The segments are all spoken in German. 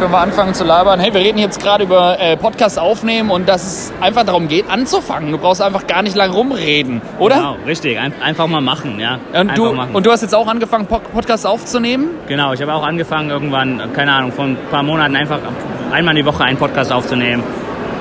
können wir anfangen zu labern. Hey, wir reden jetzt gerade über äh, Podcast aufnehmen und dass es einfach darum geht, anzufangen. Du brauchst einfach gar nicht lang rumreden, oder? Genau, richtig. Ein, einfach mal machen, ja. Und einfach du, machen. und du hast jetzt auch angefangen, Pod- Podcasts aufzunehmen? genau, ich habe auch angefangen irgendwann, keine Ahnung, vor ein paar Monaten einfach einmal die Woche einen Podcast aufzunehmen.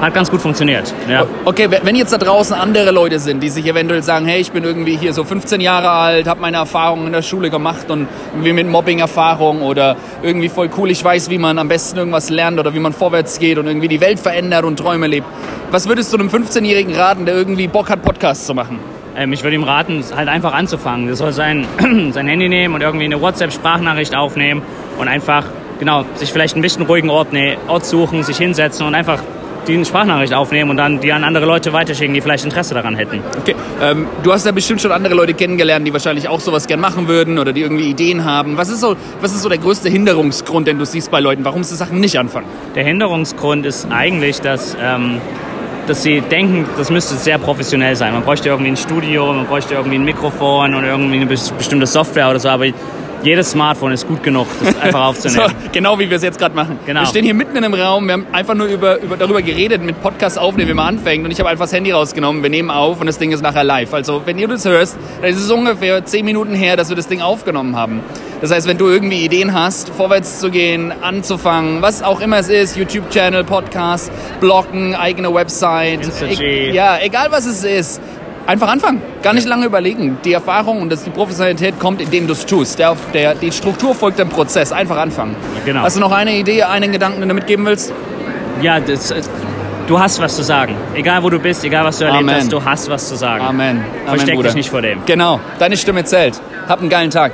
Hat ganz gut funktioniert. Ja. Okay, wenn jetzt da draußen andere Leute sind, die sich eventuell sagen, hey, ich bin irgendwie hier so 15 Jahre alt, habe meine Erfahrungen in der Schule gemacht und irgendwie mit Mobbing-Erfahrung oder irgendwie voll cool, ich weiß, wie man am besten irgendwas lernt oder wie man vorwärts geht und irgendwie die Welt verändert und Träume lebt. Was würdest du einem 15-Jährigen raten, der irgendwie Bock hat, Podcasts zu machen? Ähm, ich würde ihm raten, halt einfach anzufangen. Der soll sein, sein Handy nehmen und irgendwie eine WhatsApp-Sprachnachricht aufnehmen und einfach, genau, sich vielleicht ein bisschen ruhigen Ort, ne, Ort suchen, sich hinsetzen und einfach die Sprachnachricht aufnehmen und dann die an andere Leute weiterschicken, die vielleicht Interesse daran hätten. Okay, ähm, du hast ja bestimmt schon andere Leute kennengelernt, die wahrscheinlich auch sowas gern machen würden oder die irgendwie Ideen haben. Was ist so, was ist so der größte Hinderungsgrund, den du siehst bei Leuten, warum sie Sachen nicht anfangen? Der Hinderungsgrund ist eigentlich, dass, ähm, dass sie denken, das müsste sehr professionell sein. Man bräuchte irgendwie ein Studio, man bräuchte irgendwie ein Mikrofon und irgendwie eine bes- bestimmte Software oder so, aber jedes Smartphone ist gut genug, das einfach So, aufzunehmen. genau wie wir es jetzt gerade machen. Genau. Wir stehen hier mitten in einem Raum, wir haben einfach nur über, über, darüber geredet, mit Podcast aufnehmen, wie man anfängt. Und ich habe einfach das Handy rausgenommen, wir nehmen auf und das Ding ist nachher live. Also wenn ihr das hörst, dann ist es ungefähr 10 Minuten her, dass wir das Ding aufgenommen haben. Das heißt, wenn du irgendwie Ideen hast, vorwärts zu gehen, anzufangen, was auch immer es ist, YouTube-Channel, Podcast, Bloggen, eigene Website, e ja, egal was es ist, einfach anfangen. Gar nicht lange überlegen. Die Erfahrung und das, die Professionalität kommt, indem du es tust. Der, der, die Struktur folgt dem Prozess. Einfach anfangen. Genau. Hast du noch eine Idee, einen Gedanken, den du mitgeben willst? Ja, das, äh, du hast was zu sagen. Egal wo du bist, egal was du erlebt Amen. hast, du hast was zu sagen. Amen. Amen Versteck Bruder. dich nicht vor dem. Genau. Deine Stimme zählt. Hab einen geilen Tag.